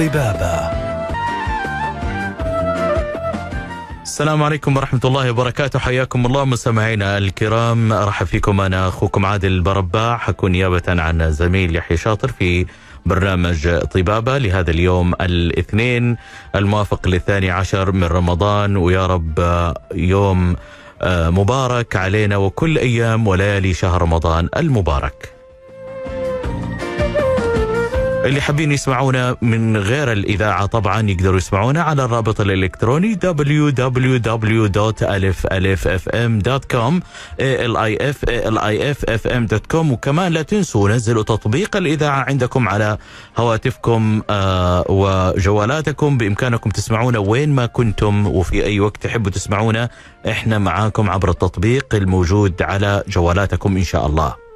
طبابة. السلام عليكم ورحمة الله وبركاته. حياكم الله مستمعينا الكرام. أرحب فيكم أنا أخوكم عادل برباع حكون نيابة عن زميل يحيى شاطر في برنامج طبابة لهذا اليوم الاثنين الموافق للثاني عشر من رمضان. ويا رب يوم مبارك علينا وكل أيام وليالي شهر رمضان المبارك. اللي حابين يسمعونا من غير الإذاعة طبعا يقدروا يسمعونا على الرابط الإلكتروني www.alifalifm.com alifalifm.com وكمان لا تنسوا نزلوا تطبيق الإذاعة عندكم على هواتفكم آه وجوالاتكم بإمكانكم تسمعونا وين ما كنتم وفي أي وقت تحبوا تسمعونا. إحنا معاكم عبر التطبيق الموجود على جوالاتكم إن شاء الله.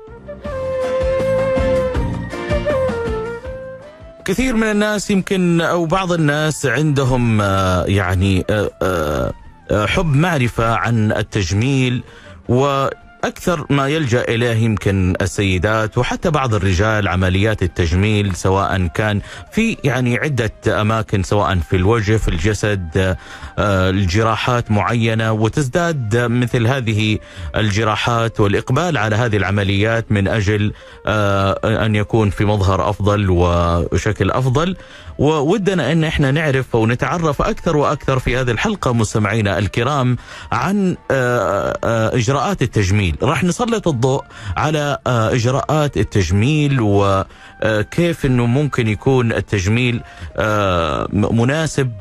كثير من الناس يمكن أو بعض الناس عندهم يعني حب معرفة عن التجميل وأكثر ما يلجأ إليه يمكن السيدات وحتى بعض الرجال عمليات التجميل سواء كان في يعني عدة أماكن سواء في الوجه في الجسد الجراحات معينة وتزداد مثل هذه الجراحات والإقبال على هذه العمليات من أجل أن يكون في مظهر أفضل وشكل أفضل. وودنا أن إحنا نعرف ونتعرف أكثر وأكثر في هذه الحلقة مستمعينا الكرام عن إجراءات التجميل، راح نسلط الضوء على إجراءات التجميل وكيف إنه ممكن يكون التجميل مناسب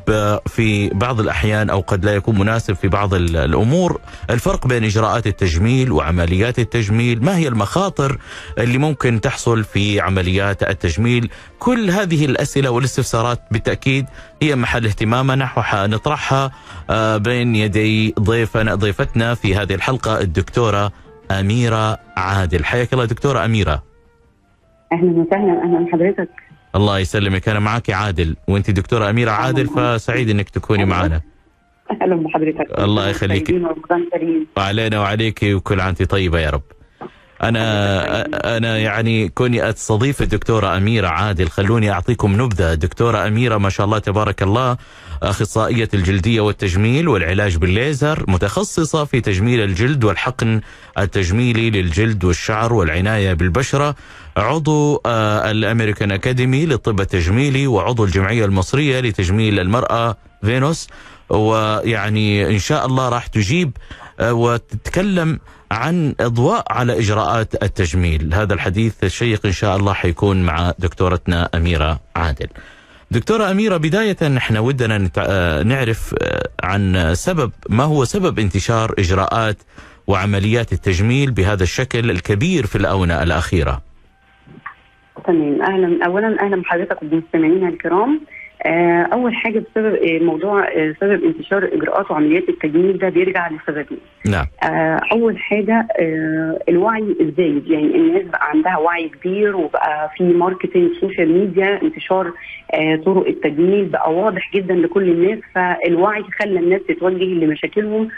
في بعض الأحيان أو قد لا يكون مناسب في بعض الأمور، الفرق بين إجراءات التجميل وعمليات التجميل، ما هي المخاطر اللي ممكن تحصل في عمليات التجميل، كل هذه الأسئلة والاستفسارات بالتأكيد هي محل اهتمامنا وحنطرحها بين يدي ضيفنا ضيفتنا في هذه الحلقة الدكتورة أميرة عادل، حياك الله دكتورة أميرة. أهلا وسهلا أهلا حضرتك. الله يسلمك أنا معك عادل وأنت دكتورة أميرة عادل فسعيد إنك تكوني معنا. أهلا بحضرتك. الله يخليك. وعلينا وعليك وكل عام طيبة يا رب. أنا أنا يعني كوني أستضيف الدكتورة أميرة عادل خلوني أعطيكم نبذة. الدكتوره أميرة ما شاء الله تبارك الله أخصائية الجلدية والتجميل والعلاج بالليزر متخصصة في تجميل الجلد والحقن التجميلي للجلد والشعر والعناية بالبشرة. عضو الأمريكان أكاديمي للطب التجميلي وعضو الجمعية المصرية لتجميل المرأة فينوس. ويعني إن شاء الله راح تجيب وتتكلم عن إضواء على إجراءات التجميل، هذا الحديث الشيق إن شاء الله حيكون مع دكتورتنا أميرة عادل. دكتورة أميرة بداية إحنا ودنا نعرف عن سبب ما هو سبب انتشار إجراءات وعمليات التجميل بهذا الشكل الكبير في الآونة الأخيرة. تمام أهلا اولا أهلا بحضرتك وبمستمعينا الكرام. أول حاجة بسبب موضوع سبب انتشار إجراءات وعمليات التجميل ده بيرجع لسببين. نعم. أول حاجة الوعي الزايد يعني الناس بقى عندها وعي كبير وبقى في marketing social media انتشار طرق التجميل بقى واضح جدا لكل الناس فالوعي خلى الناس تتوجه لمشاكلهم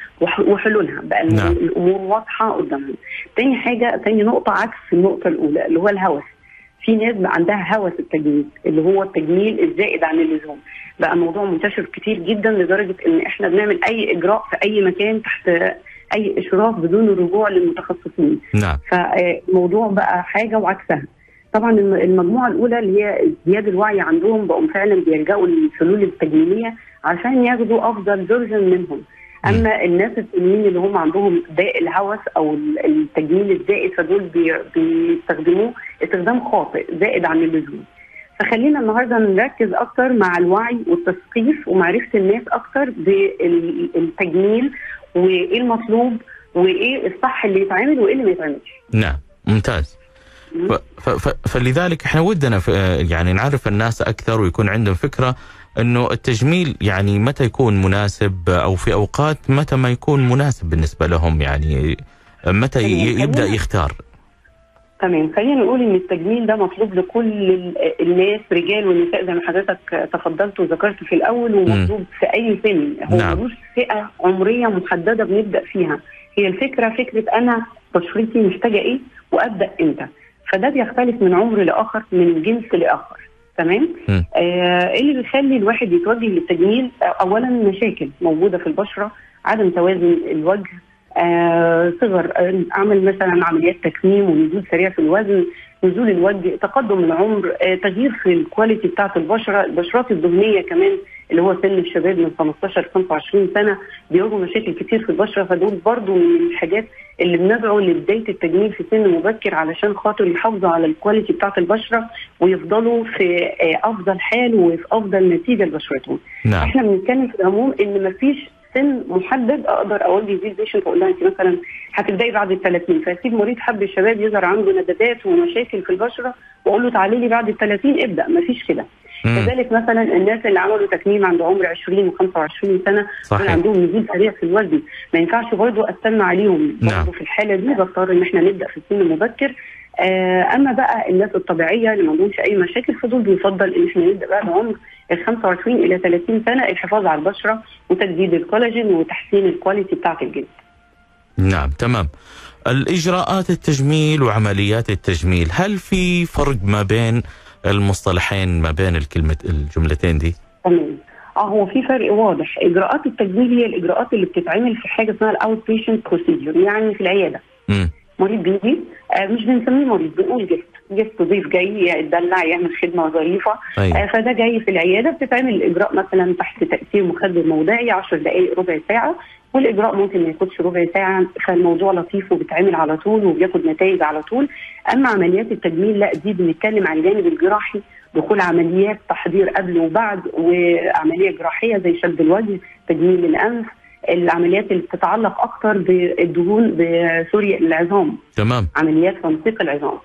وحلولها. بقى نعم. الأمور واضحة قدامهم. تاني حاجة تاني نقطة عكس النقطة الأولى اللي هو الهوس. في ناس بقى عندها هوس التجميل اللي هو التجميل الزائد عن اللزوم. بقى الموضوع منتشر كتير جدا لدرجة إن إحنا بنعمل أي إجراء في أي مكان تحت أي إشراف بدون الرجوع للمتخصصين. نعم. فالموضوع بقى حاجة وعكسها. طبعا المجموعة الأولى اللي هي ازدياد الوعي عندهم بقوا فعلا بيلجأوا للحلول التجميلية عشان ياخدوا أفضل فيرجن منهم. أما الناس التانيين اللي هم عندهم داء الهوس أو التجميل الزائد فدول بيستخدموه استخدام خاطئ زائد عن اللزوم فخلينا النهارده نركز أكتر مع الوعي والتثقيف ومعرفة الناس أكتر بالتجميل وإيه المطلوب وإيه الصح اللي يتعمل وإيه اللي ما يتعملش. نعم ممتاز. ف ف فلذلك إحنا ودنا يعني نعرف الناس أكثر ويكون عندهم فكرة إنه التجميل يعني متى يكون مناسب أو في أوقات متى ما يكون مناسب بالنسبة لهم يعني متى يبدأ يختار؟ تمام خلينا نقول إن التجميل ده مطلوب لكل الناس رجال ونساء زي ما حضرتك تفضلت وذكرت في الأول ومطلوب م. في أي سن. هو نعم. ملوش فئة عمرية محددة بنبدأ فيها. هي الفكرة فكرة أنا بشرتي محتاجة إيه وأبدأ إمتى. فده بيختلف من عمر لآخر من جنس لآخر. تمام. آه إيه اللي بيخلي الواحد يتوجه للتجميل آه، اولا مشاكل موجودة في البشرة عدم توازن الوجه آه صغر آه، عمل مثلا عمليات تكميم ونزول سريع في الوزن نزول الوجه تقدم العمر آه تغيير في ال quality بتاعت البشرة البشرات الدهنيه كمان اللي هو سن الشباب من 15 ل 25 سنة بيواجهوا مشاكل كتير في البشرة فدول برضو من الحاجات اللي بندعو لبداية التجميل في سن مبكر علشان خاطر يحافظوا على ال quality بتاعت البشرة ويفضلوا في آه، أفضل حال وفي أفضل نتيجة لبشرتهم. نعم إحنا بنتكلم في العموم إن مفيش سن محدد أقدر اوجه فيه البيشنت أقول لها انت مثلا هتبدأي بعد ال 30 فاسيب مريض حب الشباب يظهر عنده ندبات ومشاكل في البشرة وأقول له تعالي لي بعد ال 30 ابدأ مفيش كده. كذلك مثلا الناس اللي عملوا تكميم عند عمر 20 و25 سنة صحيح. عندهم نزول سريع في الوزن ما ينفعش برضه أستنى عليهم نعم. برضه في الحالة دي بضطر إن إحنا نبدأ في سن مبكر آه أما بقى الناس الطبيعية اللي ما عندهمش أي مشاكل فدول بيفضل إن إحنا نبدأ بعد عمر ال 25 إلى 30 سنة الحفاظ على البشرة وتجديد الكولاجين وتحسين ال quality بتاعت الجلد. نعم تمام الإجراءات التجميل وعمليات التجميل هل في فرق ما بين المصطلحين ما بين الكلمة الجملتين دي؟ تمام. آه هو في فرق واضح. إجراءات التجميل هي الإجراءات اللي بتتعمل في حاجة اسمها ال outpatient procedure يعني في العيادة. مم. مريض بيجي آه مش بنسميه مريض بنقول guest guest ضيف جاي يتدلع يعمل خدمة ظريفة. أيوة. آه فده جاي في العيادة بتتعمل الاجراء مثلا تحت تأثير مخدر موضعي 10 دقائق ربع ساعة. والاجراء ممكن ما ياخدش ربع ساعة فالموضوع لطيف وبيتعمل على طول وبياخد نتائج على طول. أما عمليات التجميل لا دي بنتكلم عن الجانب الجراحي دخول عمليات تحضير قبل وبعد وعملية جراحية زي شد الوجه تجميل الأنف. العمليات اللي بتتعلق أكتر بالدهون بسوري العظام. تمام. عمليات تنسيق العظام.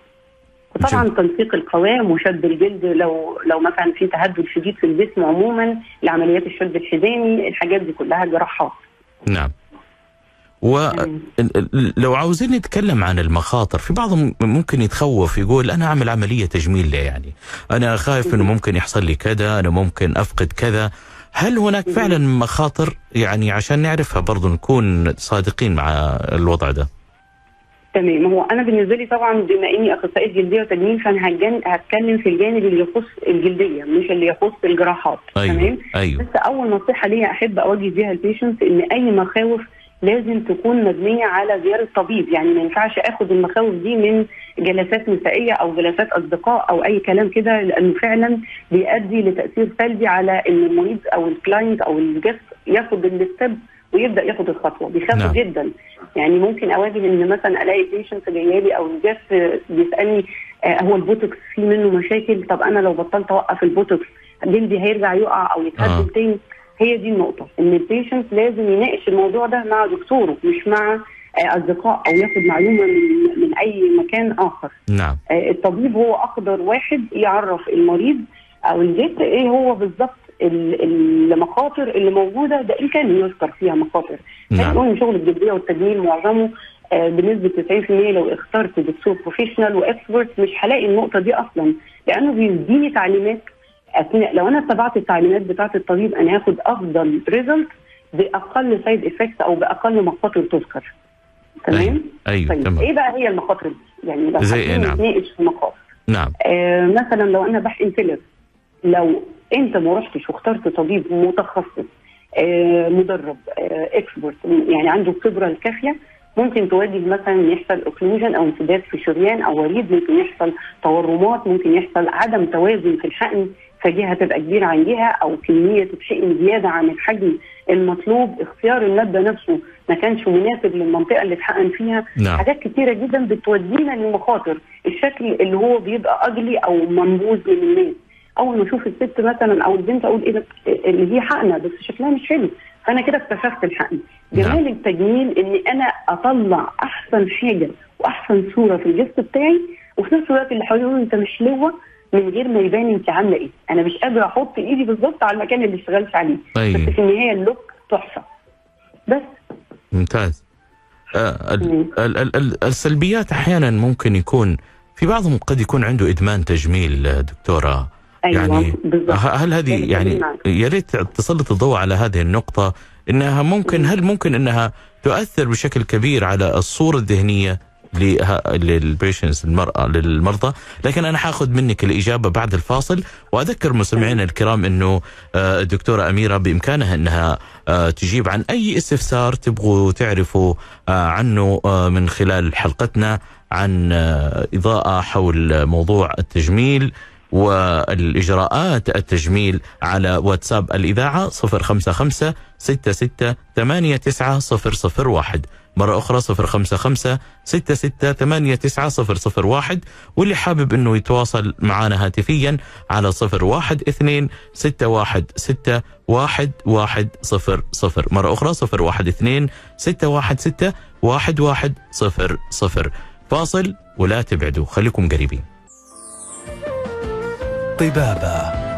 وطبعا تنسيق القوام وشد الجلد لو لو مثلا في تهدد شديد في الجسم عموما لعمليات الشد الحزامي الحاجات دي كلها جراحات. نعم. ولو عاوزين نتكلم عن المخاطر في بعضهم ممكن يتخوف يقول أنا أعمل عملية تجميل ليه يعني؟ أنا خايف إنه ممكن يحصل لي كذا أنا ممكن أفقد كذا. هل هناك فعلا مخاطر؟ يعني عشان نعرفها برضو نكون صادقين مع الوضع ده. تمام. هو أنا بالنسبة لي طبعا بما إني أخصائية جلدية وتجميل فأنا هتجن- هتكلم في الجانب اللي يخص الجلدية مش اللي يخص الجراحات. أيوه تمام؟ أيوه. بس أول نصيحة ليا أحب اوجه بيها ال patient إن أي مخاوف لازم تكون مبنية على زيارة طبيب. يعني ما ينفعش آخد المخاوف دي من جلسات نسائية أو جلسات أصدقاء أو أي كلام كده لأنه فعلا بيؤدي لتأثير سلبي على إن المريض أو ال client أو ال guest ياخد ال step ويبدأ ياخد الخطوة. بيخاف نعم. جدا. يعني ممكن أواجه إن مثلا ألاقي patient جاية لي أو ال guest بيسألني آه هو البوتوكس في منه مشاكل؟ طب أنا لو بطلت أوقف البوتوكس جلدي هيرجع يقع أو يتهدل آه. تاني؟ هي دي النقطة إن ال patient لازم يناقش الموضوع ده مع دكتوره مش مع آه، اصدقاء أو ياخد معلومة من من أي مكان آخر. نعم. آه، الطبيب هو أقدر واحد يعرف المريض أو ال guest إيه هو بالظبط ال- المخاطر اللي موجودة ده إن كان يذكر فيها مخاطر نعم. إن شغل الجلديه والتجميل معظمه آه، بنسبة 90% لو اخترت دكتور professional و expert مش هلاقي النقطة دي أصلا لأنه بيديني تعليمات اثناء لو أنا اتبعت التعليمات بتاعة الطبيب أنا هاخد أفضل result بأقل side effects أو بأقل مخاطر تذكر تمام؟ أيوه أيوه طيب تمام إيه بقى هي المخاطر دي؟ يعني لو زي إيه؟ نعم. نتناقش في مخاطر نعم آه مثلا لو أنا بحقن filler لو انت ما رحتش واخترت طبيب متخصص آه مدرب آه expert يعني عنده الخبره الكافية ممكن تواجه مثلا يحصل occlusion أو انسداد في شريان أو وريد ممكن يحصل تورمات ممكن يحصل عدم توازن في الحقن فجهة تبقى كبيرة عن جهة أو كمية تتحقن زيادة عن الحجم المطلوب. اختيار الماده نفسه ما كانش مناسب للمنطقة اللي اتحقن فيها. نعم. حاجات كتيرة جدا بتودينا للمخاطر. الشكل اللي هو بيبقى اجلي أو منبوذ من الناس. أول ما أشوف الست مثلا أو البنت أقول إيه ده؟ اللي هي حقنة بس شكلها مش حلو. فأنا كده اكتشفت الحقن جمال التجميل ان أنا أطلع أحسن حاجة وأحسن صورة في الجسم بتاعي وفي نفس الوقت اللي حواليه يقولوا أنت مش لوه من غير ما يبان أنت عاملة إيه. أنا مش قادرة أحط إيدي بالظبط على المكان اللي اشتغلت عليه. طيب. بس في النهاية اللوك تحفة. بس. ممتاز. آه، ال- مم. ال- ال- ال- السلبيات أحيانا ممكن يكون في بعضهم قد يكون عنده إدمان تجميل دكتورة. أيوه يعني بالظبط ه- هل هذه يعني يعني. يا ريت تسلط الضوء على هذه النقطة إنها ممكن هل ممكن إنها تؤثر بشكل كبير على الصورة الذهنية للبيشنس المرأة للمرضى؟ لكن أنا حاخذ منك الإجابة بعد الفاصل وأذكر مستمعينا الكرام أنه آه، الدكتورة أميرة بإمكانها أنها آه، تجيب عن أي استفسار تبغوا تعرفوا آه، عنه من خلال حلقتنا عن إضاءة حول موضوع التجميل. والإجراءات التجميل على واتساب الإذاعة 055 66 89 001 مرة أخرى 055 66 89 001 واللي حابب أنه يتواصل معنا هاتفيا على 012 616 1100 مرة أخرى 012 616 1100 فاصل ولا تبعدوا خليكم قريبين. طبابة.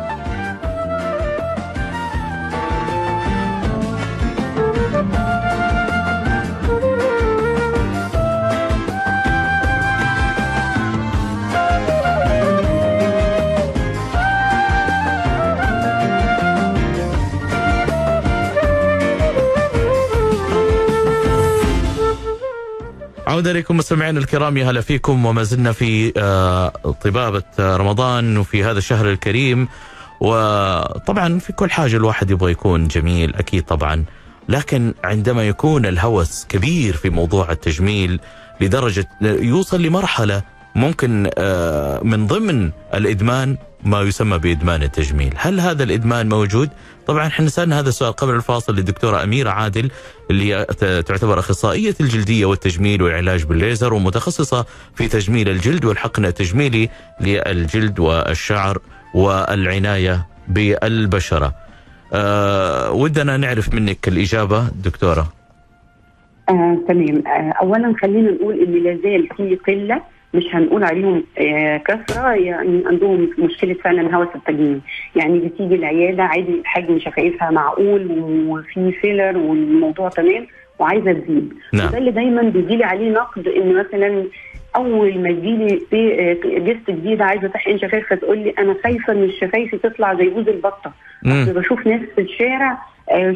عودة لكم مستمعينا الكرام يا هلا فيكم وما زلنا في آه، طبابة رمضان وفي هذا الشهر الكريم. وطبعا في كل حاجة الواحد يبغى يكون جميل أكيد طبعا. لكن عندما يكون الهوس كبير في موضوع التجميل لدرجة يوصل لمرحلة ممكن آه، من ضمن الإدمان ما يسمى بإدمان التجميل هل هذا الإدمان موجود؟ طبعا إحنا سألنا هذا السؤال قبل الفاصل للدكتورة أميرة عادل اللي تعتبر أخصائية الجلدية والتجميل والعلاج بالليزر ومتخصصة في تجميل الجلد والحقن التجميلي للجلد والشعر والعناية بالبشرة. أه ودنا نعرف منك الإجابة دكتورة. آه، تمام آه، اولا خلينا نقول إن لا زال في قلة مش هنقول عليهم آه، كثرة يعني عندهم مشكلة فعلا هوس التجميل يعني بتيجي العيادة عادي حجم شفايفها معقول وفي filler والموضوع تمام وعايزة تزيد. نعم. وده اللي دايما بيجي لي عليه نقد إن مثلا أول ما يجي لي آه، guest جديده عايزة تحقن شفايف فتقول لي أنا خايفة إن شفايفي تطلع زي بوز البطة. بشوف ناس في الشارع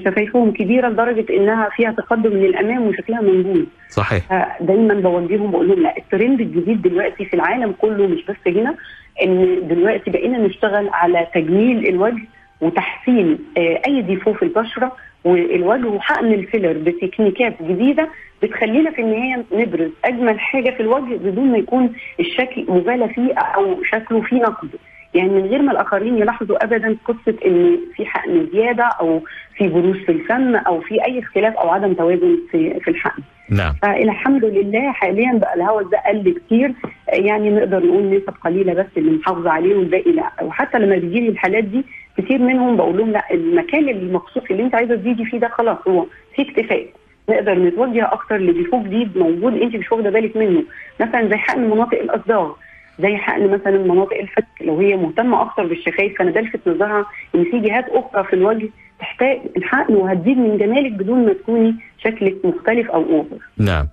شفايفهم كبيرة لدرجة إنها فيها تقدم من الامام وشكلها منبوذ صحيح. دايما بوجههم بقول لهم لا الترند الجديد دلوقتي في العالم كله مش بس هنا إن دلوقتي بقينا نشتغل على تجميل الوجه وتحسين آه، أي defect في البشرة والوجه وحقن ال filler بتكنيكات جديدة بتخلينا في النهاية نبرز أجمل حاجة في الوجه بدون ما يكون الشكل مبالغ فيه أو شكله فيه نقد. يعني من غير ما الآخرين يلاحظوا ابدا قصة إن في حقن زيادة أو في بروز في الفم أو في أي اختلاف أو عدم توازن في في الحقن. نعم. فالحمد لله حاليا بقى الهوس ده قل كتير. يعني نقدر نقول نسب قليلة بس اللي محافظة عليه والباقي لأ. وحتى لما بيجي لي الحالات دي كتير منهم بقول لهم لأ المكان المخصوص اللي أنت عايزة تزيدي فيه ده خلاص هو في اكتفاء. نقدر نتوجه أكتر ل défaut جديد موجود أنت مش واخدة بالك منه. مثلا زي حقن مناطق الاصداغ زي حقن مثلا مناطق الفك لو هي مهتمة أكتر بالشفايف فأنا بلفت نظرها إن في جهات أخرى في الوجه تحتاج الحقن وهتزيد من جمالك بدون ما تكوني شكلك مختلف أو over. نعم.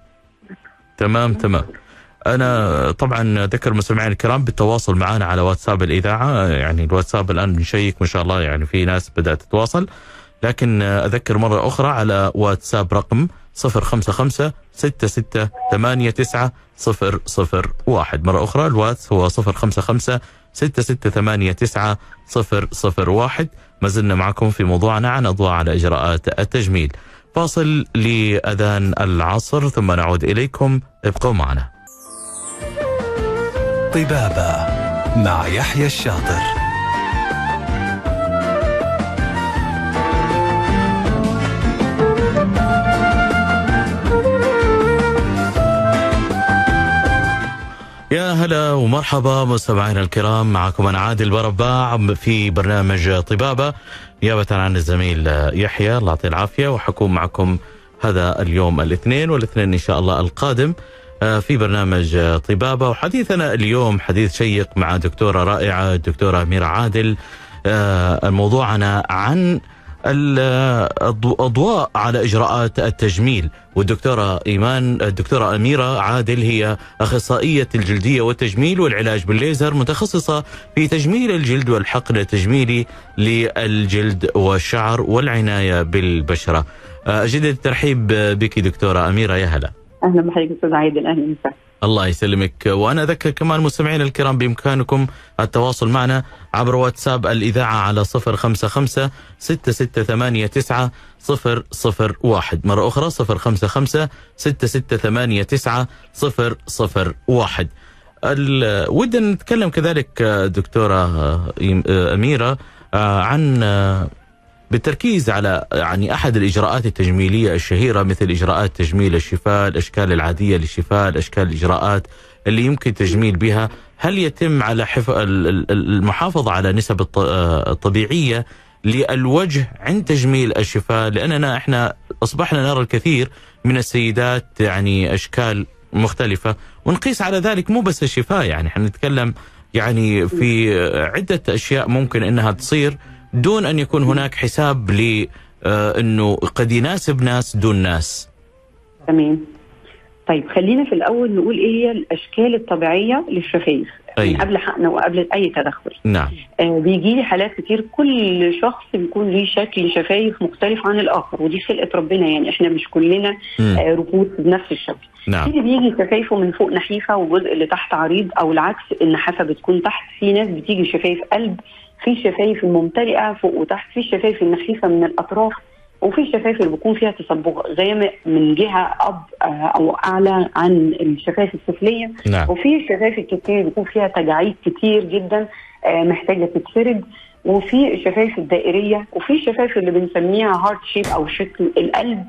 تمام تمام. أنا طبعا ذكر مستمعينا الكرام بالتواصل معنا على واتساب الإذاعة يعني الواتساب الآن بنشيك ما شاء الله يعني في ناس بدأت تتواصل لكن أذكر مرة أخرى على واتساب رقم 055 66 89 001 مرة أخرى الواتس هو 055 6689 001 ما زلنا معكم في موضوعنا عن أضواء على إجراءات التجميل. فاصل لأذان العصر ثم نعود إليكم. ابقوا معنا. طبابة مع يحيى الشاطر. هلا ومرحبا مستمعينا الكرام. معكم أنا عادل برباع في برنامج طبابة نيابه عن الزميل يحيى. الله يعطيه العافية. وحكون معكم هذا اليوم الاثنين والاثنين إن شاء الله القادم آه، في برنامج طبابة. وحديثنا اليوم حديث شيق مع دكتورة رائعة الدكتورة أميرة عادل. آه، موضوعنا عن الاضواء على إجراءات التجميل والدكتورة إيمان الدكتورة أميرة عادل هي أخصائية الجلدية والتجميل والعلاج بالليزر متخصصة في تجميل الجلد والحقن التجميلي للجلد والشعر والعناية بالبشرة. اجد الترحيب بك دكتورة أميرة يا هلا. أهلا بحضرتك أستاذ عادل أهلا وسهلا. الله يسلمك. وأنا أذكر كمان مستمعينا الكرام بإمكانكم التواصل معنا عبر واتساب الإذاعة على 055 6689 001 مرة أخرى 055 6689 001 ودنا نتكلم كذلك دكتورة أميرة عن بالتركيز على يعني أحد الإجراءات التجميلية الشهيرة مثل إجراءات تجميل الشفاء، الأشكال العادية للشفاء، الأشكال الإجراءات اللي يمكن تجميل بها، هل يتم على حف... المحافظة على نسب الطبيعية للوجه عند تجميل الشفاء؟ لأننا إحنا أصبحنا نرى الكثير من السيدات يعني أشكال مختلفة ونقيس على ذلك مو بس الشفاء يعني إحنا نتكلم يعني في عدة أشياء ممكن إنها تصير. دون أن يكون هناك حساب ل إنه قد يناسب ناس دون ناس. تمام. طيب خلينا في الأول نقول إيه هي الأشكال الطبيعية للشفايف أيوة. من قبل حقن وقبل أي تدخل. نعم. آه بيجي لي حالات كتير كل شخص بيكون ليه شكل شفايف مختلف عن الآخر ودي خلقه ربنا يعني إحنا مش كلنا آه رفوف بنفس الشكل. نعم. في اللي بيجي شفايفه من فوق نحيفة والجزء اللي تحت عريض أو العكس النحافه بتكون تحت في ناس بتيجي شفايف قلب في الشفايف الممتلئه فوق وتحت في الشفايف النحيفه من الأطراف وفي الشفايف اللي بيكون فيها تصبغ غامق من جهة أب أو أعلى عن الشفايف السفلية. نعم. وفي الشفايف الكتير بيكون فيها تجاعيد كتير جدا محتاجة تتفرد. وفي الشفايف الدائرية وفي الشفايف اللي بنسميها heart shape أو شكل القلب.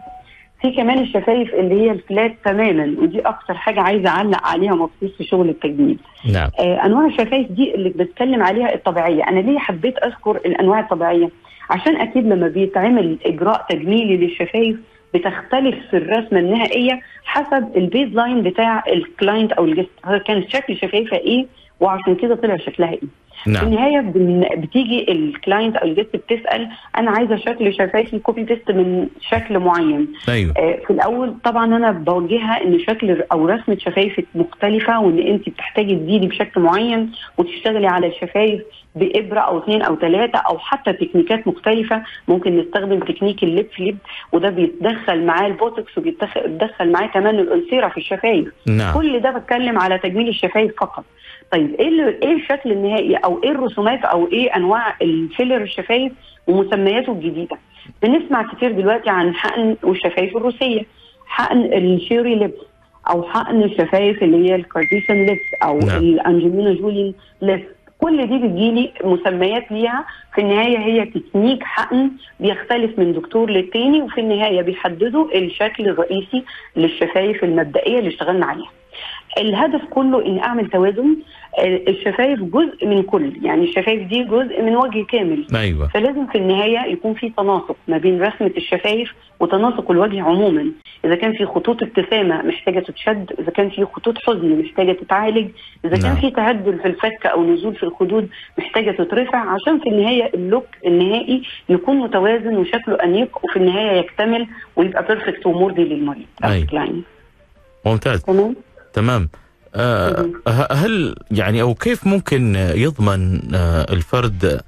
في كمان الشفايف اللي هي ال flat تماما ودي أكتر حاجة عايزة أعلق عليها مخصوص في شغل التجميل. نعم. آه أنواع الشفايف دي اللي بتكلم عليها الطبيعية، أنا ليه حبيت أذكر الأنواع الطبيعية؟ عشان أكيد لما بيتعمل إجراء تجميلي للشفايف بتختلف في الرسمة النهائية حسب ال baseline بتاع ال client أو ال guest كان شكل شفايفها إيه وعشان كده طلع شكلها إيه. نعم. في النهاية بتيجي ال client أو ال guest بتسأل أنا عايزة شكل شفايفي copy paste من شكل معين أيوه آه في الأول طبعا أنا بوجهها إن شكل أو رسمة شفايفك مختلفة وإن انت بتحتاجي تزيدي بشكل معين وتشتغلي على الشفايف بإبرة أو اثنين أو ثلاثة أو حتى تكنيكات مختلفة. ممكن نستخدم technique ال lip flip وده بيتدخل معاه البوتوكس وبيتدخل معاه كمان الأنسيرة في الشفايف. نعم. كل ده بتكلم على تجميل الشفايف فقط. طيب إيه إيه الشكل النهائي؟ أو إيه الرسومات؟ أو إيه أنواع الفيلر الشفايف ومسمياته الجديدة؟ بنسمع كتير دلوقتي عن حقن والشفايف الروسية. حقن ال cherry lips أو حقن الشفايف اللي هي ال Kardashian lips أو نعم. الأنجلينا جولي lips كل دي بتجيلي مسميات ليها في النهاية هي تكنيك حقن بيختلف من دكتور للتاني وفي النهاية بيحددوا الشكل الرئيسي للشفايف المبدئية اللي اشتغلنا عليها. الهدف كله إن أعمل توازن الشفايف جزء من كل يعني الشفايف دي جزء من وجه كامل. أيوه. فلازم في النهاية يكون في تناسق ما بين رسمة الشفايف وتناسق الوجه عموما. إذا كان في خطوط ابتسامة محتاجة تتشد إذا كان في خطوط حزن محتاجة تتعالج إذا كان نعم. في تهدل في الفك أو نزول في الخدود محتاجة تترفع. عشان في النهاية ال look النهائي يكون متوازن وشكله أنيق وفي النهاية يكتمل ويبقى perfect ومرضي للمريض. أو أي. ال client. ممتاز. تمام؟ تمام. هل يعني أو كيف ممكن يضمن آه الفرد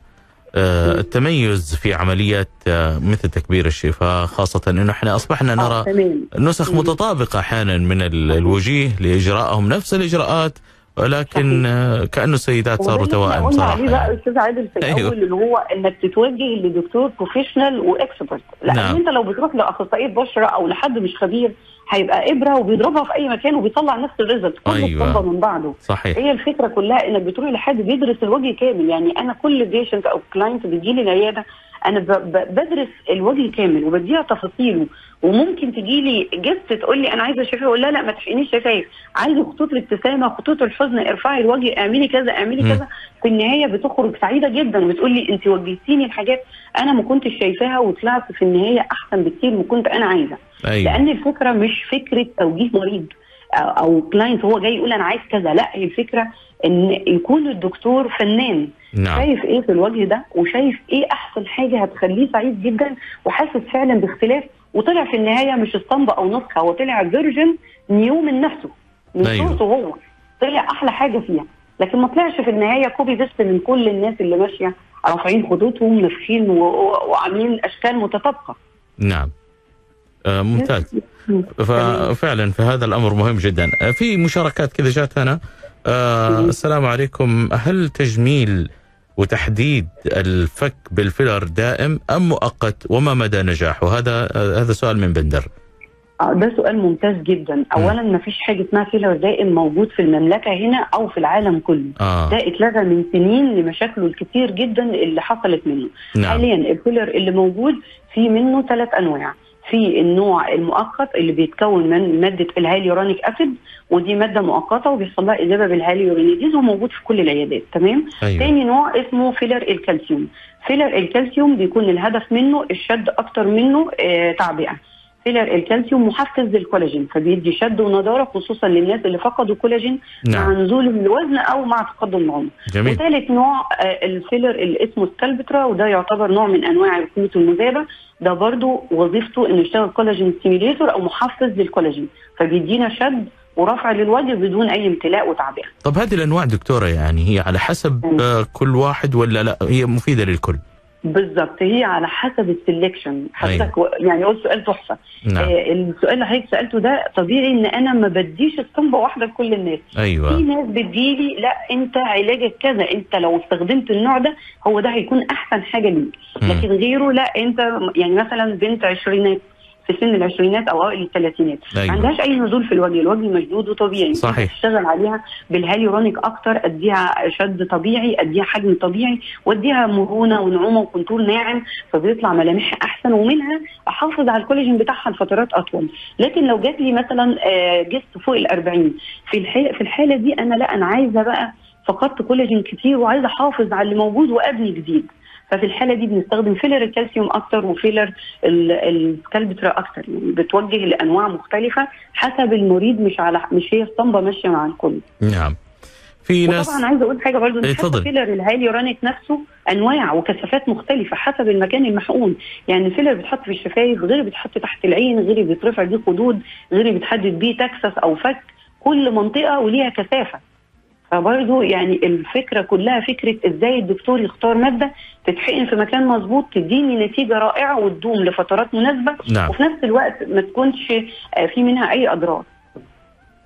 آه التميز في عمليات آه مثل تكبير الشفاه خاصة إنه إحنا أصبحنا آه، نرى نسخ. متطابقة أحيانا من ال- الوجيه لاجرائهم نفس الإجراءات ولكن. آه كانه السيدات صاروا إحنا توائم قلنا عليه بقى يعني. أستاذ عادل في أيوه. الأول اللي هو إنك تتوجه لدكتور professional و expert لأن نعم. أنت لو بتروح لأخصائية بشرة أو لحد مش خبير هيبقى إبرة وبيضربها في أي مكان وبيطلع نفس ال result كله. أيوة. من بعضه صحيح هي الفكرة كلها إنك بتروح لحد بيدرس الوجه كامل يعني أنا كل patient أو client بيجي لي العيادة أنا بدرس الوجه كامل وبديها تفاصيله وممكن تجي لي guest تقول لي أنا عايزة شفايف أقول لا لا ما تحقنيش شفايف عايزة خطوط الابتسامه خطوط الحزن ارفعي الوجه اعملي كذا اعملي. كذا. في النهاية بتخرج سعيدة جدا وبتقول لي انت وجهتيني الحاجات أنا ما كنتش شايفاها وطلعت في النهاية أحسن بكتير ما كنت أنا عايزة. أيوه. لأن الفكرة مش فكرة توجيه مريض. أو, أو كلاينت هو جاي يقول أنا عايز كذا. لا هي الفكرة إن يكون الدكتور فنان. نعم. شايف إيه في الوجه ده؟ وشايف إيه أحسن حاجة هتخليه سعيد جدا؟ وحاسس فعلا باختلاف. وطلع في النهاية مش اسطمبة أو نسخة هو طلع version new من نفسه. من أيوه. صوته هو. طلع أحلى حاجة فيها. لكن ما طلعش في النهاية copy paste من كل الناس اللي ماشية رافعين خدودهم نفخين وعاملين أشكال متطابقة. نعم. ممتاز. ففعلا فهذا الأمر مهم جدا. آه في مشاركات كذا جات هنا. آه السلام عليكم. هل تجميل وتحديد الفك بالفيلر دائم أم مؤقت؟ وما مدى نجاحه؟ هذا آه هذا سؤال من بندر. آه، ده سؤال ممتاز جدا. اولا ما فيش حاجة اسمها فيلر دائم موجود في المملكة هنا أو في العالم كله. آه. ده اتلغى من سنين لمشاكله الكتير جدا اللي حصلت منه. نعم. حاليا الفيلر اللي موجود في منه ثلاث أنواع. في النوع المؤقت اللي بيتكون من مادة ال hyaluronic acid ودي مادة مؤقتة وبيحصل لها اذابه بال hyaluronidase وموجود في كل العيادات تمام؟ أيوة. تاني نوع اسمه فيلر الكالسيوم. فيلر الكالسيوم بيكون الهدف منه الشد أكتر منه آه تعبئة. فيلر الكالسيوم محفز للكولاجين فبيدي شد ونضارة خصوصا للناس اللي فقدوا كولاجين نعم. مع نزول الوزن أو مع تقدم العمر. جميل. وثالث نوع آه، الفيلر اللي اسمه Sculptra وده يعتبر نوع من أنواع الخيوط المذابة. ده برضو وظيفته إنه يشتغل collagen stimulator أو محفز للكولاجين. فبيدينا شد ورفع للوجه بدون أي امتلاء وتعبئة. طب هذه الأنواع دكتورة يعني هي على حسب. آه، كل واحد ولا لا؟ هي مفيدة للكل؟ بالظبط هي على حسب السلكشن حضرتك و- يعني قلت سؤال تحفة. نعم. آه السؤال اللي حضرتك سألته ده طبيعي إن أنا ما بديش اسطمبه واحدة لكل الناس. في أيوه ناس بتجيلي لا أنت علاجك كذا أنت لو استخدمت النوع ده هو ده هيكون أحسن حاجة ليك. لكن غيره لا أنت يعني مثلا بنت عشرينات في سن العشرينات أو أوائل الثلاثينات. ما أيوه. عندهاش أي نزول في الوجه الوجه مشدود وطبيعي. صحيح. اشتغل عليها بالهاليورونيك أكتر أديها شد طبيعي أديها حجم طبيعي وأديها مرونة ونعومة و contour ناعم فبيطلع ملامحها أحسن ومنها أحافظ على الكولاجين بتاعها لفترات أطول. لكن لو جات لي مثلا آه، guest فوق ال 40 في الحاله في الحالة دي أنا لا أنا عايزة بقى فقدت كولاجين كتير وعايزة أحافظ على اللي موجود وأبني جديد. ففي الحالة دي بنستخدم فيلر الكالسيوم أكتر وفيلر ال- ال Sculptra أكتر. يعني بتوجه لأنواع مختلفة حسب المريض مش على مش هي اسطمبه ماشية مع الكل. نعم. في ناس وطبعا عايزة أقول حاجة حتى اتفضل. فيلر الهاليورونيك نفسه أنواع وكثافات مختلفة حسب المكان المحقون. يعني فيلر بيتحط في الشفايف غير بيتحط تحت العين غير بيترفع بيه خدود غير بيتحدد بيه تكساس أو فك. كل منطقة وليها كثافة. فبرضه يعني الفكرة كلها فكرة إزاي الدكتور يختار مادة تتحقن في مكان مظبوط تديني نتيجة رائعة وتدوم لفترات مناسبة نعم. وفي نفس الوقت ما تكونش آه، في منها أي أضرار.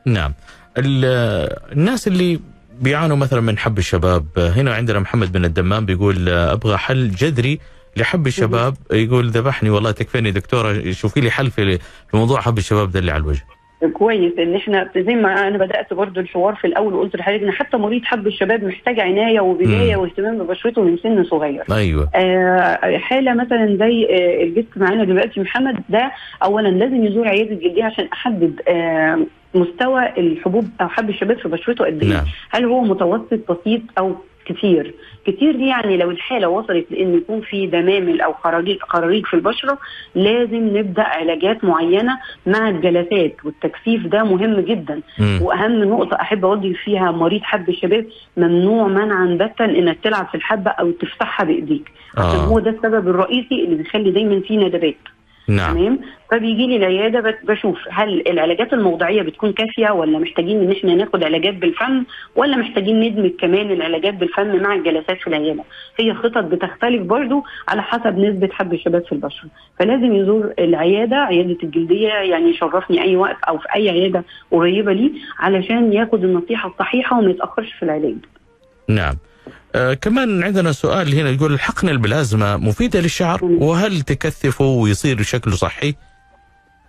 نعم. ال- الناس اللي بيعانوا مثلا من حب الشباب هنا عندنا محمد بن الدمام بيقول أبغى حل جذري لحب الشباب. يقول ذبحني والله تكفيني دكتورة شوفي لي حل في موضوع حب الشباب ده اللي على الوجه. كويس إن إحنا زي ما أنا بدأت برضو الحوار في الأول وقلت لحضرتك إن حتى مريض حب الشباب محتاج عناية وبداية. واهتمام ببشرته من سن صغير. أيوه. آه حالة مثلا زي آه الجست معانا دلوقتي محمد ده اولا لازم يزور عيادة جلديه عشان أحدد آه مستوى الحبوب أو حب الشباب في بشرته قد إيه. نعم. هل هو متوسط بسيط أو كتير؟ كتير دي يعني لو الحالة وصلت لإن يكون في دمامل أو خراريج في البشرة لازم نبدأ علاجات معينة مع الجلسات والتكثيف ده مهم جدا مم. وأهم نقطة أحب أوجه فيها مريض حب الشباب ممنوع منعا باتا إنك تلعب في الحبة أو تفتحها بإيديك عشان آه. هو ده السبب الرئيسي اللي بيخلي دايما فيه ندبات نعم. تمام؟ فبيجي لي العيادة بشوف هل العلاجات الموضعيه بتكون كافية ولا محتاجين إن إحنا ناخد علاجات بالفم ولا محتاجين ندمج كمان العلاجات بالفم مع الجلسات في العيادة؟ هي خطط بتختلف برضو على حسب نسبة حب الشباب في البشرة. فلازم يزور العيادة عيادة الجلدية يعني يشرفني أي وقت أو في أي عيادة قريبة ليه علشان ياخد النصيحة الصحيحة وما يتأخرش في العلاج. نعم. آه كمان عندنا سؤال هنا يقول الحقن البلازما مفيدة للشعر. وهل تكثفه ويصير شكله صحي؟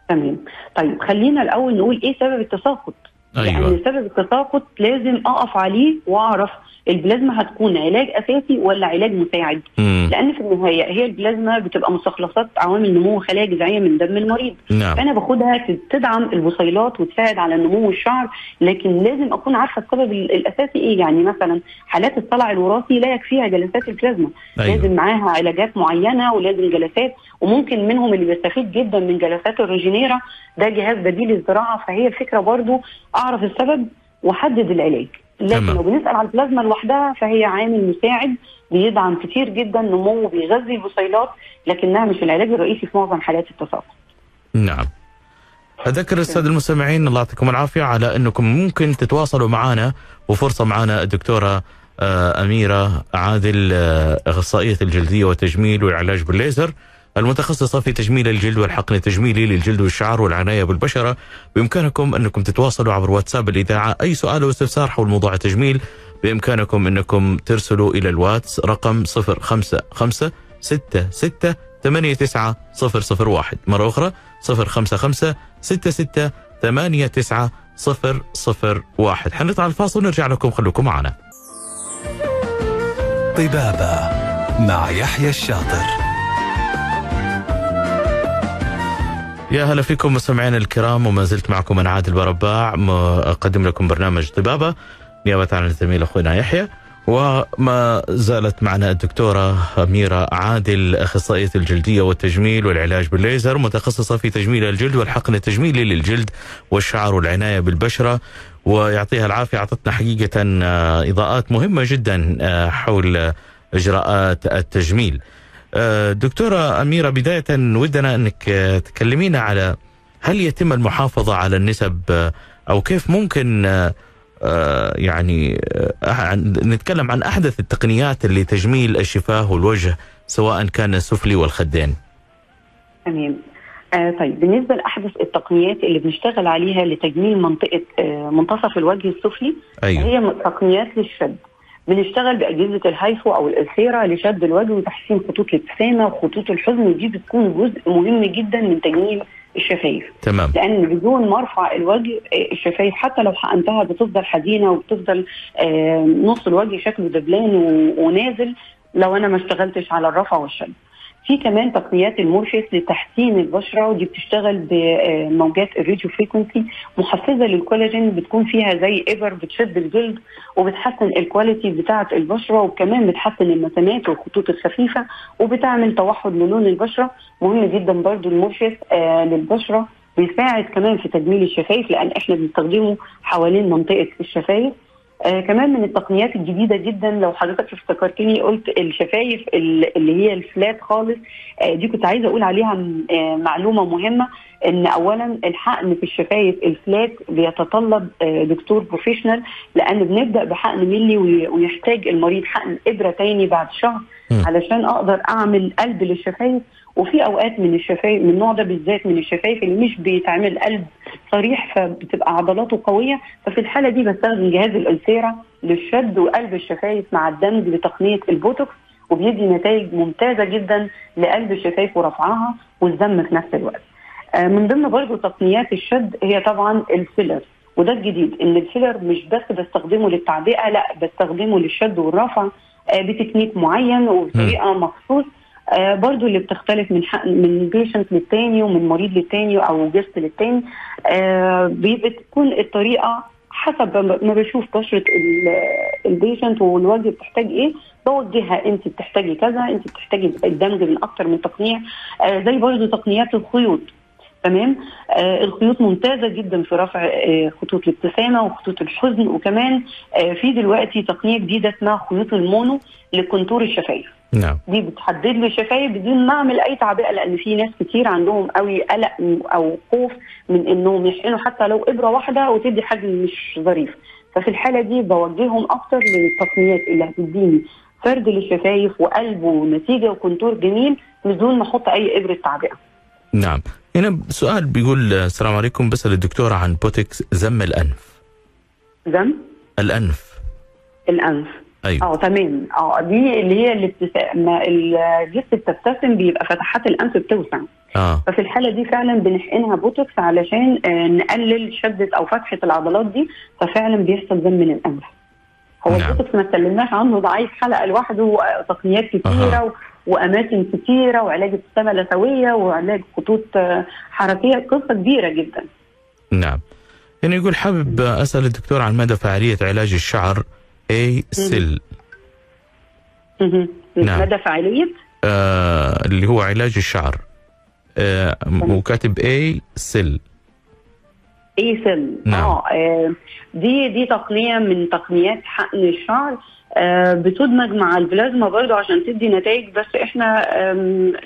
تمام طيب خلينا الأول نقول إيه سبب التساقط أيوه يعني سبب التساقط لازم أقف عليه وأعرف البلازما هتكون علاج أساسي ولا علاج مساعد. مم. لأن في النهاية هي البلازما بتبقى مستخلصات عوامل نمو خلايا جذعية من دم المريض. نعم. فأنا باخدها تدعم البصيلات وتساعد على نمو الشعر لكن لازم أكون عارفة السبب ال- الأساسي إيه. يعني مثلا حالات الصلع الوراثي لا يكفيها جلسات البلازما. أيوه. لازم معاها علاجات معينة ولازم جلسات وممكن منهم اللي بيستفيد جدا من جلسات الريجينيرا. ده جهاز بديل للزراعة فهي الفكرة برضو أعرف السبب وأحدد العلاج. لكن. لو بنسأل على البلازما لوحدها فهي عامل مساعد بيدعم كتير جدا نمو وبيغذي البصيلات لكنها مش العلاج الرئيسي في معظم حالات التساقط. نعم. أذكر السادة المستمعين الله يعطيكم العافية على أنكم ممكن تتواصلوا معنا وفرصة معنا الدكتورة آه، أميرة عادل آه، أخصائية الجلدية والتجميل والعلاج بالليزر. المتخصصة في تجميل الجلد والحقن التجميلي للجلد والشعر والعناية بالبشرة. بإمكانكم أنكم تتواصلوا عبر واتساب الإذاعة. أي سؤال أو استفسار حول موضوع التجميل بإمكانكم أنكم ترسلوا إلى الواتس رقم 055 66 89 001 مرة أخرى 055 66 89 001 حنطلع الفاصل ونرجع لكم. خليكم معنا. طبابة مع يحيى الشاطر. يا هلا فيكم مستمعينا الكرام وما زلت معكم أنا عادل برباع. أقدم لكم برنامج طبابه نيابة عن الزميل أخونا يحيى. وما زالت معنا الدكتورة أميرة عادل أخصائية الجلدية والتجميل والعلاج بالليزر متخصصة في تجميل الجلد والحقن التجميلي للجلد والشعر والعناية بالبشرة. ويعطيها العافية أعطتنا حقيقة آه، إضاءات مهمة جدا آه، حول إجراءات التجميل. دكتورة أميرة بداية ودنا أنك تكلمينا على هل يتم المحافظة على النسب أو كيف ممكن آه، يعني آه، نتكلم عن أحدث التقنيات لتجميل الشفاه والوجه سواء كان السفلي والخدين. تمام. آه طيب بالنسبة لأحدث التقنيات اللي بنشتغل عليها لتجميل منطقة آه منتصف الوجه السفلي أيوه. هي تقنيات للشد. بنشتغل بأجهزة الهايفو أو الالسيرا لشد الوجه وتحسين خطوط الابتسامه وخطوط الحزن. ودي بتكون جزء مهم جدا من تجميل الشفايف. تمام. لأن بدون ما ارفع الوجه آه، الشفايف حتى لو حقنتها بتفضل حزينة وبتفضل آه، نص الوجه شكله دبلان ونازل لو أنا ما اشتغلتش على الرفع والشد. في كمان تقنيات المورفيس لتحسين البشرة ودي بتشتغل بموجات ال radio frequency محفزة للكولاجين بتكون فيها زي ابر بتشد الجلد وبتحسن ال quality بتاعة البشرة وكمان بتحسن المسامات والخطوط الخفيفة وبتعمل توحد للون البشرة. مهم جدا برضو المورفيس آه للبشرة بيساعد كمان في تجميل الشفايف لأن إحنا بنستخدمه حوالين منطقة الشفايف. آه كمان من التقنيات الجديدة جدا لو حضرتك افتكرتني قلت الشفايف اللي هي ال flat خالص آه دي كنت عايزة أقول عليها آه معلومة مهمة إن اولا الحقن في الشفايف ال flat بيتطلب آه دكتور professional لأن بنبدأ بحقن ملي ويحتاج المريض حقن إبرة تاني بعد شهر علشان أقدر أعمل قلب للشفايف. وفي أوقات من الشفايف من النوع ده بالذات من الشفايف اللي مش بيتعمل قلب صريح فبتبقى عضلاته قوية ففي الحالة دي بستخدم جهاز ال Ulthera للشد وقلب الشفايف مع الدمج بتقنيه البوتوكس وبيدي نتائج ممتازة جدا لقلب الشفايف ورفعها والضم في نفس الوقت. آه، من ضمن برضه تقنيات الشد هي طبعا الفيلر وده الجديد إن الفيلر مش بس بستخدمه للتعبئة لا بستخدمه للشد والرفع آه، بتكنيك معين وبطريقة مخصوص آه برضو اللي بتختلف من حق من patient للتاني ومن مريض للتاني أو guest للتاني آه بتكون الطريقة حسب ما بشوف بشرة ال patient والوجه بتحتاج إيه. بوجهها انت بتحتاجي كذا انت بتحتاجي الدمج من أكتر من تقنية آه زي برضو تقنيات الخيوط. تمام؟ آه الخيوط ممتازة جدا في رفع آه خطوط الابتسامة وخطوط الحزن وكمان آه في دلوقتي تقنية جديدة اسمها خيوط ال mono ل contour الشفايف. نعم. دي بتحدد لي الشفايف بدون ما أعمل أي تعبئة لأن في ناس كتير عندهم قوي قلق أو خوف من إنهم يحقنوا حتى لو إبرة واحدة وتدي حجم مش ظريف. ففي الحالة دي بوجههم أكتر للتقنيات اللي هتديني فرد للشفايف وقلب ونتيجة و contour جميل بدون ما أحط أي إبرة تعبئة. نعم. هنا سؤال بيقول السلام عليكم بسال الدكتوره عن بوتكس زم الأنف. زم؟ الأنف. الأنف. أيوه آه تمام آه دي اللي هي الابتسامه الجسم بتبتسم بيبقى فتحات الأنف بتوسع آه ففي الحالة دي فعلا بنحقنها بوتوكس علشان آه نقلل شدة أو فتحة العضلات دي ففعلا بيحصل ضم من الأنف هو نعم. البوتوكس ما اتكلمناش عنه ده عايز حلقة لوحده وتقنيات كتيرة أها. وأماكن كتيرة وعلاج ابتسامه لثوية وعلاج خطوط آه، حركية قصة كبيرة جدا. نعم. هنا يقول حابب أسأل الدكتور عن مدى فعالية علاج الشعر ACell مهم. نعم. مدى فعالية؟ آه اللي هو علاج الشعر. آه وكاتب ACell ACell نعم. آه آه، دي دي تقنية من تقنيات حقن الشعر. بتدمج مع البلازما برضو عشان تدي نتائج بس إحنا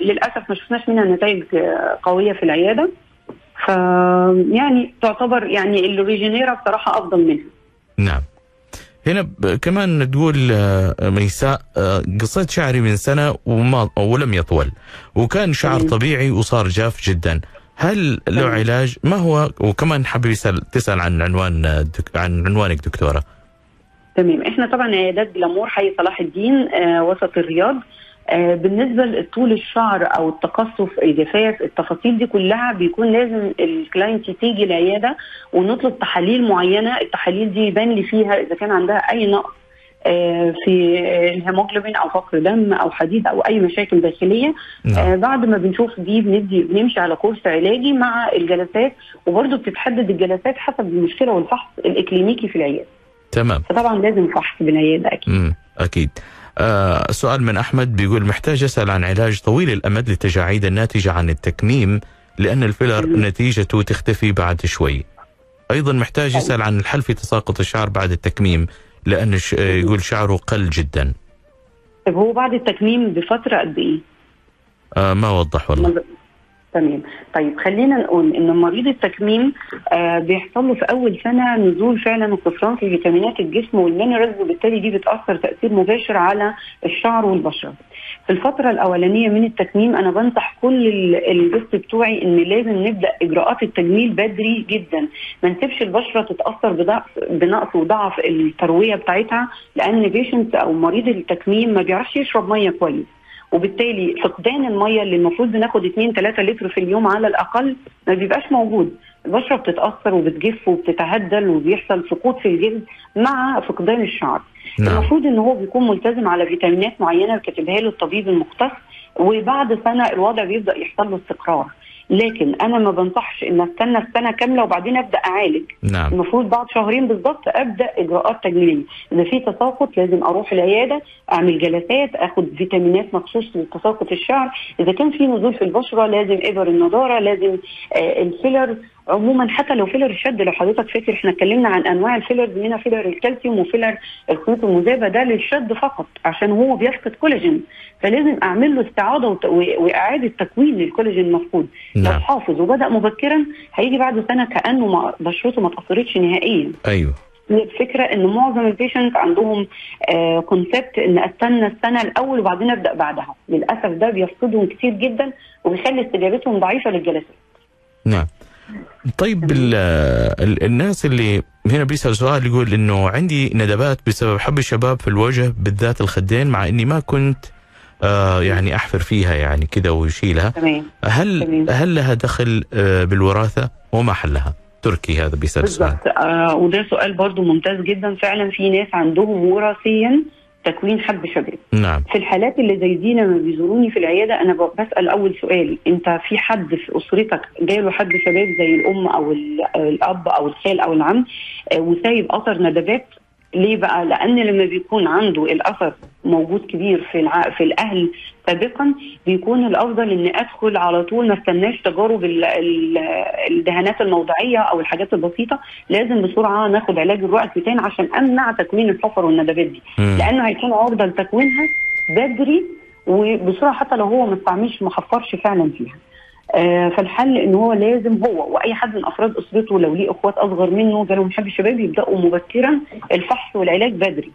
للأسف ما شفناش منها نتائج آه، قوية في العيادة. ف يعني تعتبر يعني الريجينيرا بصراحة أفضل منها. نعم. هنا كمان تقول آه، ميساء آه، قصيت شعري من سنة وما ولم يطول وكان شعر. طبيعي وصار جاف جدا. هل له. علاج؟ ما هو؟ وكمان حابب تسأل عن عنوان آه، عن عنوانك دكتورة. تمام. إحنا طبعا عيادات Glamour حي صلاح الدين آه وسط الرياض. آه بالنسبة لطول الشعر أو التقصف الجفاف التفاصيل دي كلها بيكون لازم ال client تيجي العياده ونطلب تحاليل معينة. التحاليل دي يبان لي فيها إذا كان عندها أي نقص آه، في الهيموجلوبين أو فقر دم أو حديد أو أي مشاكل داخلية. نعم. آه بعد ما بنشوف دي بندي بنمشي على كورس علاجي مع الجلسات. وبرضه بتتحدد الجلسات حسب المشكلة والفحص الإكلينيكي في العيادة. تمام. فطبعا لازم فحص بالعياده أكيد. مم. أكيد. آه سؤال من أحمد بيقول محتاج أسأل عن علاج طويل الأمد للتجاعيد الناتجة عن التكميم لأن الفيلر مم. نتيجته تختفي بعد شوي. أيضا محتاج يسأل عن الحل في تساقط الشعر بعد التكميم لأن ش... آه، يقول شعره قل جدا. طب هو بعد التكميم بففتره قد إيه؟ آه ما وضح والله. تمام طيب خلينا نقول إن مريض التكميم آه بيحصل له في أول سنة نزول فعلا وخسران في فيتامينات الجسم وال minerals وبالتالي دي بتأثر تأثير مباشر على الشعر والبشرة. في الفترة الأولانية من التكميم أنا بنصح كل ال- ال guest بتوعي إن لازم نبدأ إجراءات التجميل بدري جدا ما نسيبش البشرة تتأثر بضعف بنقص وضعف التروية بتاعتها لأن patient أو مريض التكميم ما بيعرفش يشرب مية كويس. وبالتالي فقدان المية اللي المفروض بناخد 2 3 لتر في اليوم على الأقل ما بيبقاش موجود. البشرة بتتأثر وبتجف وبتتهدل وبيحصل سقوط في الجلد مع فقدان الشعر. نعم. المفروض إن هو بيكون ملتزم على فيتامينات معينة كاتبها له الطبيب المختص وبعد سنة الوضع بيبدأ يحصل له استقرار. لكن أنا ما بنصحش إن أستنى السنة كاملة وبعدين أبدأ أعالج. نعم. المفروض بعد شهرين بالظبط أبدأ إجراءات تجميلية. إذا في تساقط لازم أروح العيادة أعمل جلسات آخد فيتامينات مخصوص لتساقط الشعر. إذا كان في نزول في البشرة لازم ابر النضارة لازم آه الفيلر عموما حتى لو فيلر الشد لو حضرتك فاكر إحنا اتكلمنا عن أنواع ال fillers منها فيلر الكالسيوم وفيلر الخيوط المذابة ده للشد فقط عشان هو بيفقد كولاجين. فلازم أعمل له و- وإعادة تكوين للكولاجين المفقود. لو نعم حافظ وبدأ مبكرا هيجي بعد سنة كأنه ما بشرته ما اتأثرتش نهائيا. هي الفكرة إن معظم ال patient عندهم concept إن استنى السنة الأول وبعدين أبدأ بعدها. للأسف ده بيفقدهم كتير جدا وبيخلي استجابتهم ضعيفة للجلسات. نعم. طيب ال ال الناس اللي هنا بيسأل سؤال يقول إنه عندي ندبات بسبب حب الشباب في الوجه بالذات الخدين مع إني ما كنت آه يعني أحفر فيها يعني كذا ويشيلها هل تمام. هل لها دخل آه بالوراثة؟ وما حلها؟ تركي هذا بيسأل السؤال بالظبط آه وده سؤال برضو ممتاز جدا. فعلا في ناس عندهم وراثيا تكوين حب شباب. نعم. في الحالات اللي زي دي لما بيزوروني في العيادة أنا بسأل أول سؤال أنت في حد في أسرتك جاله حد شباب زي الأم أو ال- الأب أو الخال أو العم آه، وسايب أثر ندبات ليه بقى؟ لأن لما بيكون عنده الأثر موجود كبير في الع... في الأهل سابقا بيكون الأفضل إني أدخل على طول ما استناش تجارب ال... ال... الدهانات الموضعية أو الحاجات البسيطة لازم بسرعة ناخد علاج الرؤى عشان أمنع تكوين الحفر والندبات دي مم. لأنه هيكون عرضة لتكوينها بدري وبسرعة حتى لو هو ما استعملش ما حفرش فعلا فيها. آه فالحل إن هو لازم هو وأي حد من أفراد أسرته لو ليه إخوات أصغر منه جالهم حب شباب يبدأوا مبكرا الفحص والعلاج بدري.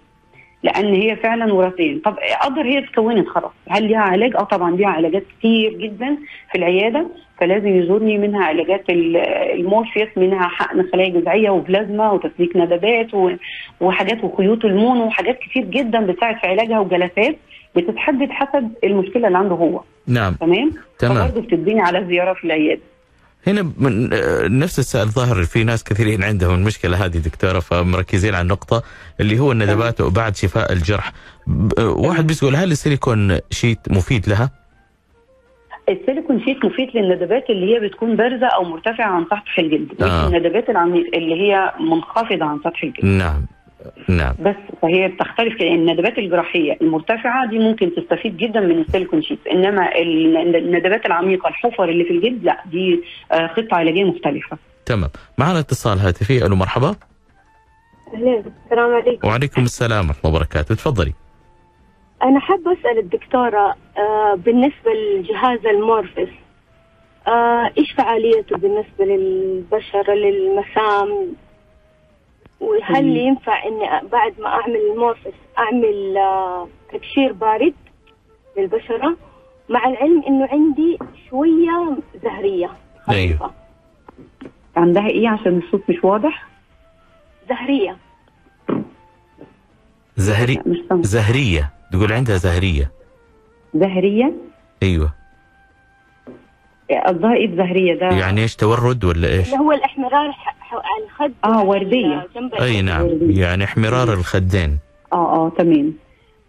لأن هي فعلا وراثيا طب أقدر هي اتكونت خلاص هل ليها علاج آه طبعا ليها علاجات كتير جدا في العيادة فلازم يزورني منها علاجات ال- المورفيوس منها حقن خلايا جذعية وبلازما وتسليك ندبات وحاجات وخيوط المونو وحاجات كتير جدا بتساعد في علاجها وجلسات بتتحدد حسب المشكلة اللي عنده هو. نعم. تمام؟ تمام. فبرضه بتديني على زيارة في العيادة. هنا من نفس السؤال ظاهر في ناس كثيرين عندهم المشكلة هذه دكتورة فمركزين على النقطة اللي هو الندبات بعد شفاء الجرح. واحد بيسأل هل ال silicone sheet مفيد لها؟ ال silicone sheet مفيد للندبات اللي هي بتكون بارزة أو مرتفعة عن سطح الجلد آه. الندبات اللي هي منخفضة عن سطح الجلد. نعم. نعم. بس فهي بتختلف كده. الندبات الجراحية المرتفعة دي ممكن تستفيد جدا من ال silicone sheet إنما ال- الندبات العميقة الحفر اللي في الجلد لا دي آه، خطة علاجية مختلفة. تمام. معنا اتصال هاتفي. ألو مرحبا. أهلين السلام عليكم. وعليكم السلام ورحمة الله وبركاته. تفضلي. أنا حابة أسأل الدكتورة آه بالنسبة لجهاز المورفس آه إيش فعاليته بالنسبة للبشرة للمسام؟ وهل. ينفع إني بعد ما أعمل المورفس أعمل آه، تبشير بارد للبشرة مع العلم إنه عندي شوية زهرية خفيفة. عندها إيه عشان الصوت مش واضح؟ زهرية. زهري. زهرية. تقول عندها زهرية. زهرية؟ أيوه. قصدها إيه بزهريه ده يعني إيش تورد ولا إيش؟ اللي هو الإحمرار على الخد آه، وعلى وردية. جنب أي. نعم يعني إحمرار الخدين آه آه تمام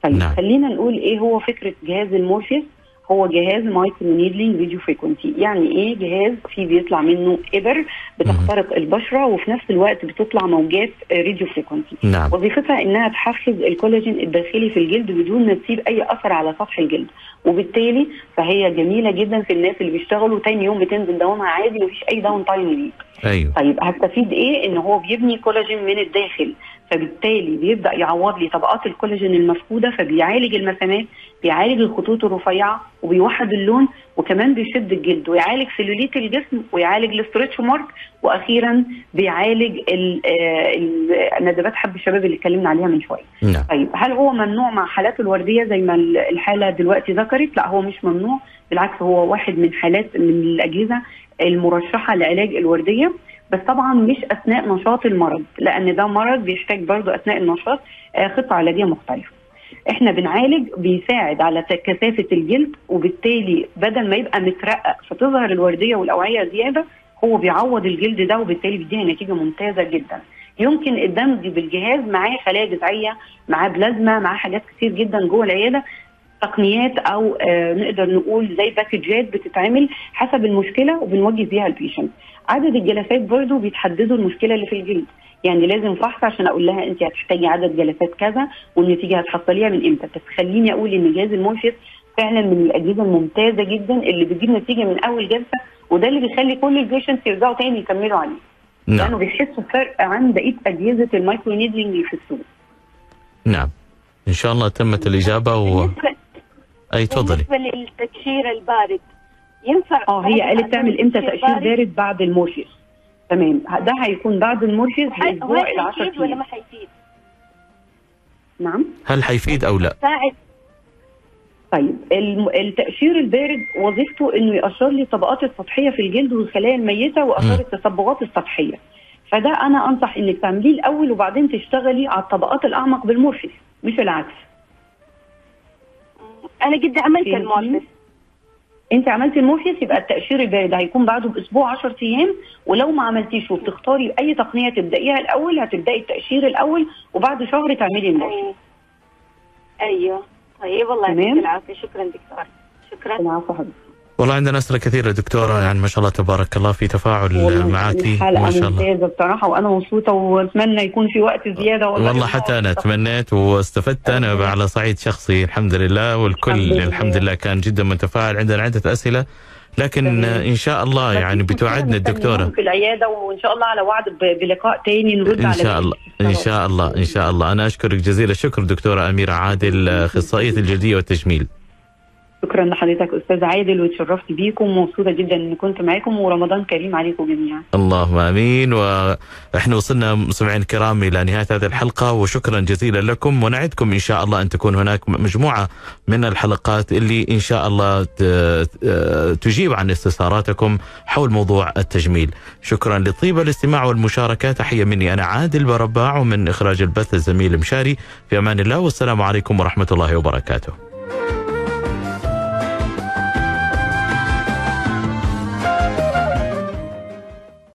طيب نعم. خلينا نقول إيه هو فكرة جهاز المورفيوس هو جهاز microneedling radio frequency يعني إيه جهاز فيه بيطلع منه ابر بتخترق البشرة وفي نفس الوقت بتطلع موجات radio frequency نعم. وظيفتها إنها تحفز الكولاجين الداخلي في الجلد بدون ما تسيب أي أثر على سطح الجلد. وبالتالي فهي جميلة جدا في الناس اللي بيشتغلوا تاني يوم بتنزل دوامها عادي مفيش أي downtime ليه أيوه. طيب هستفيد إيه؟ إن هو بيبني كولاجين من الداخل فبالتالي بيبدأ يعوض لي طبقات الكولاجين المفقودة فبيعالج المسامات بيعالج الخطوط الرفيعة وبيوحد اللون وكمان بيشد الجلد ويعالج سيلوليت الجسم ويعالج ال stretch mark وأخيرا بيعالج ال- آه، ندبات حب الشباب اللي اتكلمنا عليها من شوية. نعم. طيب هل هو ممنوع مع حالات الوردية زي ما ال- الحالة دلوقتي ذكرت؟ لا هو مش ممنوع. بالعكس هو واحد من حالات من الأجهزة المرشحة لعلاج الوردية بس طبعا مش أثناء نشاط المرض لأن ده مرض بيحتاج برضه أثناء النشاط آه، خطة علاجية مختلفة. إحنا بنعالج بيساعد على كثافة الجلد وبالتالي بدل ما يبقى مترقق فتظهر الوردية والأوعية زيادة هو بيعوض الجلد ده وبالتالي بيديها نتيجة ممتازة جدا. يمكن الدمج بالجهاز معاه خلايا جذعيه معاه بلازما معاه حاجات كتير جدا جوه العيادة تقنيات أو آه نقدر نقول زي package ات بتتعمل حسب المشكلة وبنوجه بيها ال patient عدد الجلسات برضو بيتحدد والمشكلة اللي في الجلد. يعني لازم فحص عشان أقول لها أنت هتحتاجي عدد جلسات كذا والنتيجة هتحصليها من إمتى. بس خليني أقول إن جهاز المورفيوس فعلا من الأجهزة الممتازة جدا اللي بتجيب نتيجة من أول جلسة وده اللي بيخلي كل ال patients يرجعوا تاني يكملوا عليه. لأنه نعم بيحسوا بفرق عن بقية أجهزة ال microneedling اللي في السوق. نعم. إن شاء الله تمت الإجابة و... بالنسبة, أي تفضلي. بالنسبة للتكشير البارد ينفع آه هي بعد قالت تعمل إمتى تقشير بارد؟ بعد المورفيوس تمام. ده هيكون بعد المورفيوس هل باسبوع ال 10 حيفيد ولا أيام. ما حيفيد؟ نعم. هل حيفيد أو لا؟ ساعد. طيب التقشير البارد وظيفته إنه يقشر لي الطبقات السطحية في الجلد والخلايا الميتة واثار. التصبغات السطحية. فده أنا أنصح إنك تعمليه الأول وبعدين تشتغلي على الطبقات الأعمق بالمورفيوس مش العكس. أنا قد عملت فهمتني؟ المورفيوس أنت عملتي المورفيوس يبقى التقشير البارد هيكون بعده بأسبوع 10 أيام. ولو ما عملتيش وبتختاري أي تقنية تبدأيها الأول هتبدأي التقشير الأول وبعد شهر تعملي المورفيوس أي- أيوه. طيب والله. يعطيك العافية. شكرا دكتور. شكرا. العفو حضرتك والله عندنا أسئلة كثيرة دكتورة يعني ما شاء الله تبارك الله في تفاعل والله معاكي الحلقة ما شاء الله. ممتازة بصراحة وأنا مبسوطة وأتمنى يكون في وقت زيادة والله حتى أنا تمنيت واستفدت أنا على صعيد شخصي الحمد لله والكل الحمد لله. الحمد لله كان جدا متفاعل عندنا عدة أسئلة لكن. إن شاء الله يعني بتوعدنا الدكتوره في العيادة وإن شاء الله على وعد بلقاء تاني نرد إن على شاء باقي الله إن. شاء الله إن شاء الله. أنا أشكرك جزيل الشكر دكتورة أميرة عادل أخصائية الجلدية والتجميل. شكرا لحضرتك أستاذ عادل واتشرفت بيكم ومبسوطة جدا إني كنت معاكم ورمضان كريم عليكم جميعا. اللهم آمين. وإحنا وصلنا مستمعين الكرام إلى نهاية هذه الحلقة وشكرا جزيلا لكم. ونعدكم إن شاء الله أن تكون هناك مجموعة من الحلقات اللي إن شاء الله ت- تجيب عن استفساراتكم حول موضوع التجميل. شكرا لطيب الاستماع والمشاركة. تحية مني أنا عادل برباع ومن إخراج البث الزميل مشاري. في أمان الله والسلام عليكم ورحمة الله وبركاته.